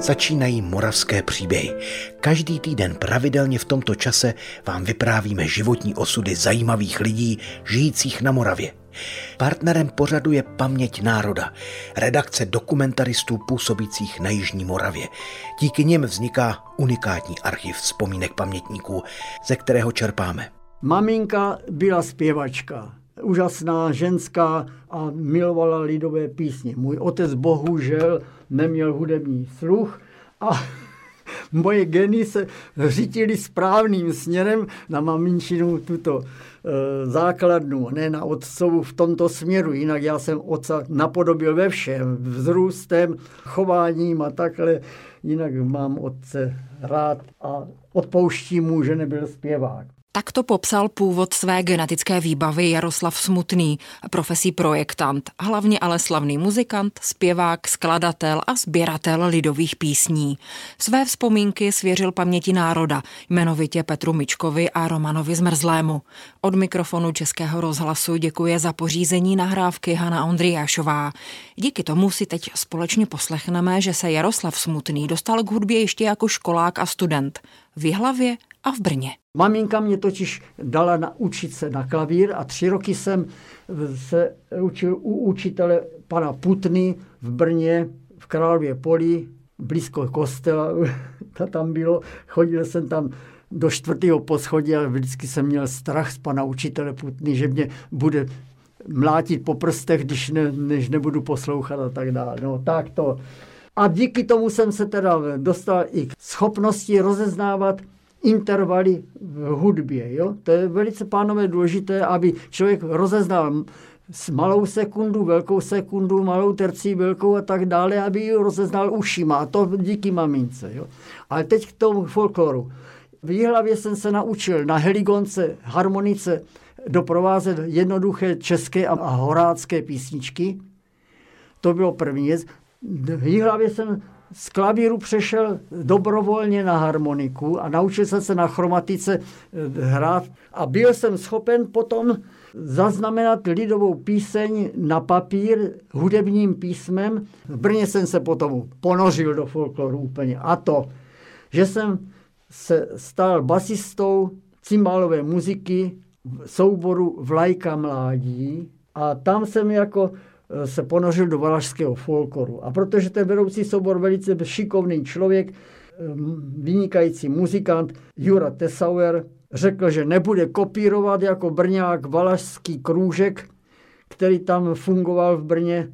Začínají moravské příběhy. Každý týden pravidelně v tomto čase vám vyprávíme životní osudy zajímavých lidí žijících na Moravě. Partnerem pořadu je Paměť národa, redakce dokumentaristů působících na Jižní Moravě. Díky nim vzniká unikátní archiv vzpomínek pamětníků, ze kterého čerpáme. Maminka byla zpěvačka, úžasná ženská a milovala lidové písně. Můj otec bohužel neměl hudební sluch a moje geny se řítily správným směrem na maminčinu tuto e, základnu, ne na otcovu v tomto směru. Jinak já jsem otca napodobil ve všem, vzrůstem, chováním a takhle. Jinak mám otce rád a odpouštím mu, že nebyl zpěvák. Takto popsal původ své genetické výbavy Jaroslav Smutný, profesí projektant, hlavně ale slavný muzikant, zpěvák, skladatel a sběratel lidových písní. Své vzpomínky svěřil paměti národa, jmenovitě Petru Mičkovi a Romanovi Zmrzlému. Od mikrofonu Českého rozhlasu děkuje za pořízení nahrávky Hana Ondriášová. Díky tomu si teď společně poslechneme, že se Jaroslav Smutný dostal k hudbě ještě jako školák a student. V Jihlavě a v Brně. Maminka mě totiž dala naučit se na klavír a tři roky jsem se učil u učitele pana Putny v Brně, v Králově poli, blízko kostela, to tam bylo. Chodil jsem tam do čtvrtého poschodí a vždycky jsem měl strach z pana učitele Putny, že mě bude mlátit po prstech, když ne, než nebudu poslouchat a tak dále. No tak to. A díky tomu jsem se teda dostal i k schopnosti rozeznávat intervaly v hudbě. Jo? To je velice, pánové, důležité, aby člověk rozeznal s malou sekundu, velkou sekundu, malou tercí, velkou a tak dále, aby ji rozeznal ušima. A to díky mamince. Jo? Ale teď k tomu folkloru. V Jihlavě jsem se naučil na heligonce, harmonice doprovázet jednoduché české a horácké písničky. To bylo první věc. V Jihlavě jsem z klavíru přešel dobrovolně na harmoniku a naučil jsem se na chromatice eh, hrát a byl jsem schopen potom zaznamenat lidovou píseň na papír hudebním písmem. V Brně jsem se potom ponořil do folkloru úplně. A to, že jsem se stal basistou cymbálové muziky v souboru Vlajka mládí a tam jsem jako se ponořil do valašského folkloru. A protože ten vedoucí soubor velice šikovný člověk, eh, vynikající muzikant Jura Tesauer, řekl, že nebude kopírovat jako Brňák valašský krůžek, který tam fungoval v Brně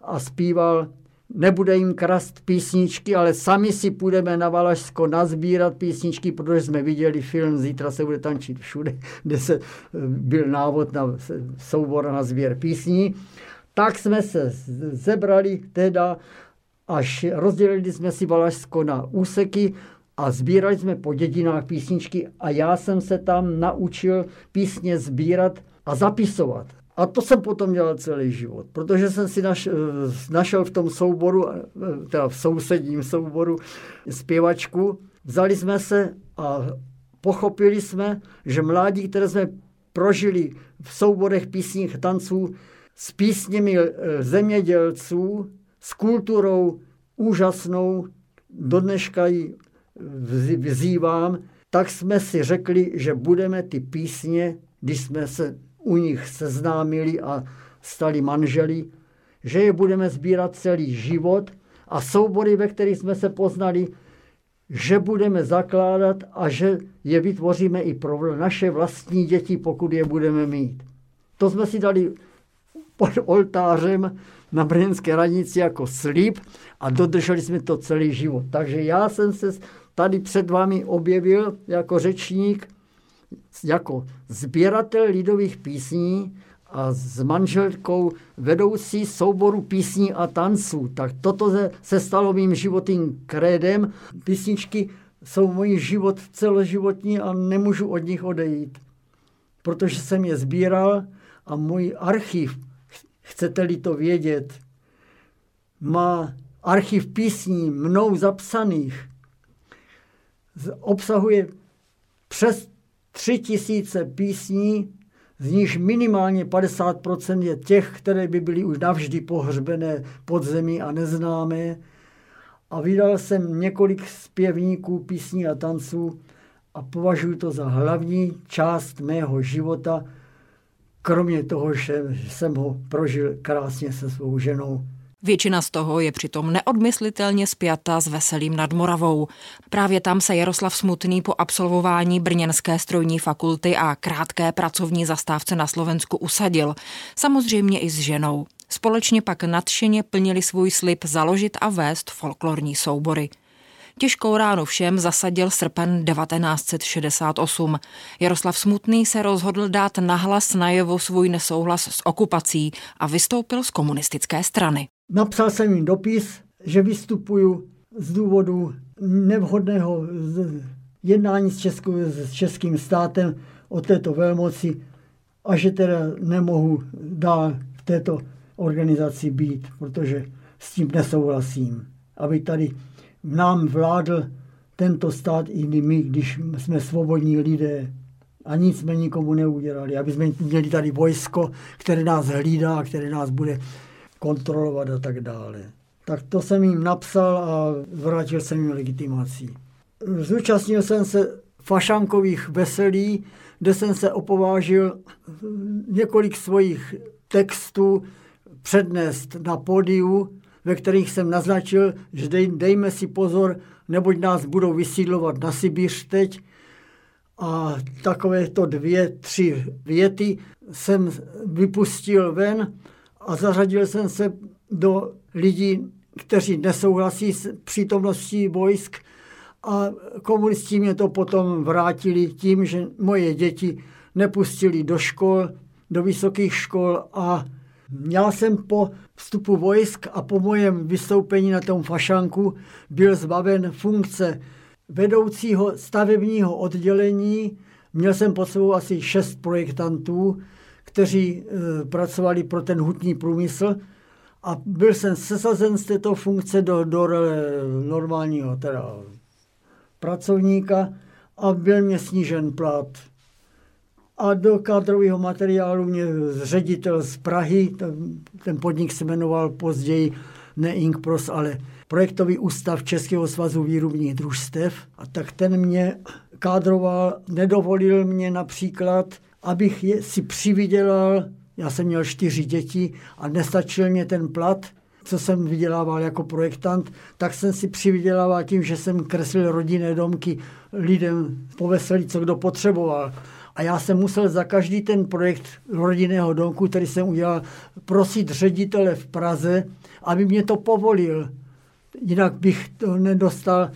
a zpíval nebude jim krast písničky, ale sami si půjdeme na Valašsko nazbírat písničky, protože jsme viděli film Zítra se bude tančit všude, kde se eh, byl návod na soubor na sběr písní. Tak jsme se zebrali teda, až rozdělili jsme si Valašsko na úseky a sbírali jsme po dědinách písničky a já jsem se tam naučil písně sbírat a zapisovat. A to jsem potom dělal celý život, protože jsem si naš, našel v tom souboru, teda v sousedním souboru zpěvačku. Vzali jsme se a pochopili jsme, že mládí, které jsme prožili v souborech písních tanců, s písněmi eh, zemědělců, s kulturou úžasnou, do dneška ji vzývám, tak jsme si řekli, že budeme ty písně, když jsme se u nich seznámili a stali manželi, že je budeme sbírat celý život a soubory, ve kterých jsme se poznali, že budeme zakládat a že je vytvoříme i pro naše vlastní děti, pokud je budeme mít. To jsme si dali pod oltářem na Brněnské radnici jako slib a dodrželi jsme to celý život. Takže já jsem se tady před vámi objevil jako řečník, jako sběratel lidových písní a s manželkou vedoucí souboru písní a tanců. Tak toto se stalo mým životním krédem. Písničky jsou můj život celoživotní a nemůžu od nich odejít, protože jsem je sbíral a můj archiv chcete-li to vědět, má archiv písní mnou zapsaných, obsahuje přes tři tisíce písní, z nich minimálně 50% je těch, které by byly už navždy pohřbené pod zemí a neznámé. a vydal jsem několik zpěvníků, písní a tanců a považuji to za hlavní část mého života, kromě toho, že jsem ho prožil krásně se svou ženou. Většina z toho je přitom neodmyslitelně spjata s Veselým nad Moravou. Právě tam se Jaroslav Smutný po absolvování Brněnské strojní fakulty a krátké pracovní zastávce na Slovensku usadil. Samozřejmě i s ženou. Společně pak nadšeně plnili svůj slib založit a vést folklorní soubory. Těžkou ránu všem zasadil srpen 1968. Jaroslav Smutný se rozhodl dát nahlas najevo svůj nesouhlas s okupací a vystoupil z komunistické strany. Napsal jsem jim dopis, že vystupuju z důvodu nevhodného jednání s, Českou, s českým státem o této velmoci a že teda nemohu dál v této organizaci být, protože s tím nesouhlasím. Aby tady nám vládl tento stát i my, když jsme svobodní lidé a nic jsme nikomu neudělali. Aby jsme měli tady vojsko, které nás hlídá, které nás bude kontrolovat a tak dále. Tak to jsem jim napsal a vrátil jsem jim legitimací. Zúčastnil jsem se fašankových veselí, kde jsem se opovážil několik svých textů přednést na pódiu, ve kterých jsem naznačil, že dej, dejme si pozor, neboť nás budou vysídlovat na Sibiř teď. A takovéto dvě, tři věty jsem vypustil ven a zařadil jsem se do lidí, kteří nesouhlasí s přítomností vojsk a komunisti mě to potom vrátili tím, že moje děti nepustili do škol, do vysokých škol a já jsem po vstupu vojsk a po mojem vystoupení na tom fašanku byl zbaven funkce vedoucího stavebního oddělení. Měl jsem pod sebou asi šest projektantů, kteří e, pracovali pro ten hutní průmysl a byl jsem sesazen z této funkce do, do normálního teda pracovníka a byl mě snížen plat. A do kádrového materiálu mě ředitel z Prahy, ten, podnik se jmenoval později ne Inkpros, ale Projektový ústav Českého svazu výrobních družstev. A tak ten mě kádroval, nedovolil mě například abych je, si přivydělal, já jsem měl čtyři děti a nestačil mě ten plat, co jsem vydělával jako projektant, tak jsem si přivydělával tím, že jsem kreslil rodinné domky lidem po veselí, co kdo potřeboval. A já jsem musel za každý ten projekt rodinného domku, který jsem udělal, prosit ředitele v Praze, aby mě to povolil. Jinak bych to nedostal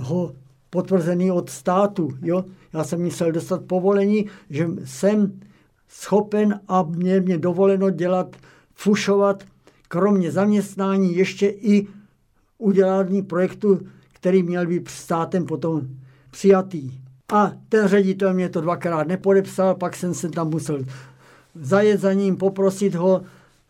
ho potvrzený od státu. Jo? Já jsem musel dostat povolení, že jsem schopen a mě, mě dovoleno dělat, fušovat, kromě zaměstnání ještě i udělání projektu, který měl být státem potom přijatý. A ten ředitel mě to dvakrát nepodepsal, pak jsem se tam musel zajet za ním, poprosit ho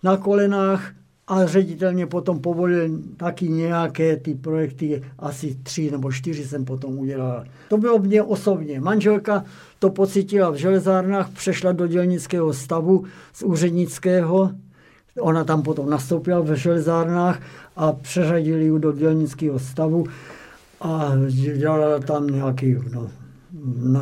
na kolenách, a ředitel mě potom povolil taky nějaké ty projekty, asi tři nebo čtyři jsem potom udělal. To bylo mě osobně. Manželka to pocítila v železárnách, přešla do dělnického stavu z úřednického, ona tam potom nastoupila v železárnách a přeřadili ji do dělnického stavu a dělala tam nějaký, no,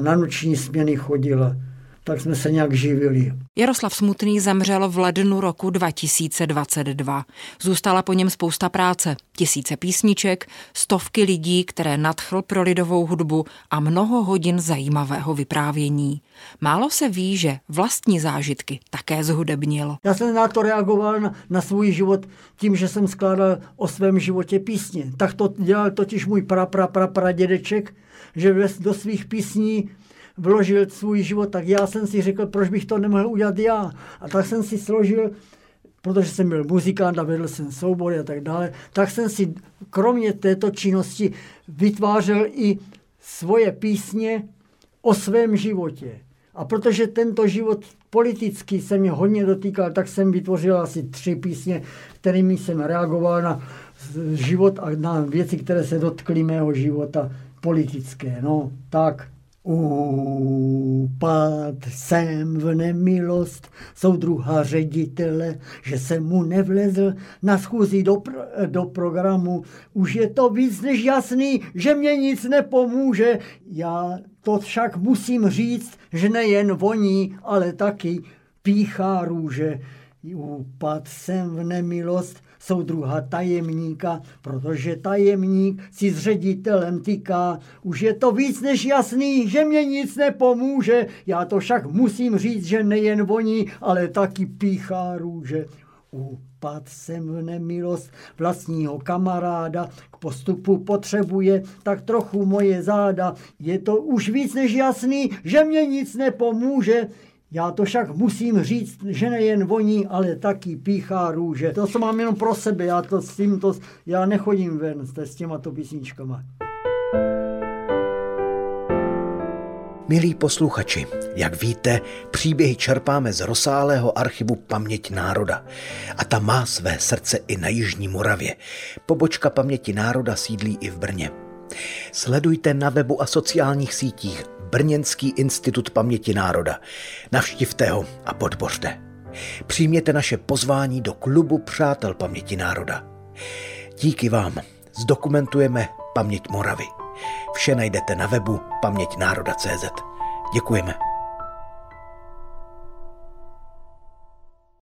na noční směny chodila tak jsme se nějak živili. Jaroslav Smutný zemřel v lednu roku 2022. Zůstala po něm spousta práce, tisíce písniček, stovky lidí, které nadchl pro lidovou hudbu a mnoho hodin zajímavého vyprávění. Málo se ví, že vlastní zážitky také zhudebnil. Já jsem na to reagoval na, na svůj život tím, že jsem skládal o svém životě písně. Tak to dělal totiž můj pra, pra, pra, pra dědeček, že do svých písní vložil svůj život, tak já jsem si řekl, proč bych to nemohl udělat já. A tak jsem si složil, protože jsem byl muzikant a vedl jsem soubory a tak dále, tak jsem si kromě této činnosti vytvářel i svoje písně o svém životě. A protože tento život politický se mě hodně dotýkal, tak jsem vytvořil asi tři písně, kterými jsem reagoval na život a na věci, které se dotkly mého života politické. No, tak. Upad jsem v nemilost soudruha ředitele, že jsem mu nevlezl na schůzi do, pr- do programu. Už je to víc než jasný, že mě nic nepomůže. Já to však musím říct, že nejen voní, ale taky píchá růže. Upad jsem v nemilost soudruha tajemníka, protože tajemník si s ředitelem tyká. Už je to víc než jasný, že mě nic nepomůže. Já to však musím říct, že nejen voní, ale taky píchá růže. Upad jsem v nemilost vlastního kamaráda, k postupu potřebuje tak trochu moje záda. Je to už víc než jasný, že mě nic nepomůže. Já to však musím říct, že nejen voní, ale taky píchá růže. To, co mám jenom pro sebe, já to s tímto, já nechodím ven s těma to písničkama. Milí posluchači, jak víte, příběhy čerpáme z rozsáhlého archivu Paměť národa. A ta má své srdce i na Jižní Moravě. Pobočka Paměti národa sídlí i v Brně. Sledujte na webu a sociálních sítích Brněnský institut paměti národa. Navštivte ho a podpořte. Přijměte naše pozvání do klubu Přátel paměti národa. Díky vám zdokumentujeme paměť Moravy. Vše najdete na webu paměťnároda.cz. Děkujeme.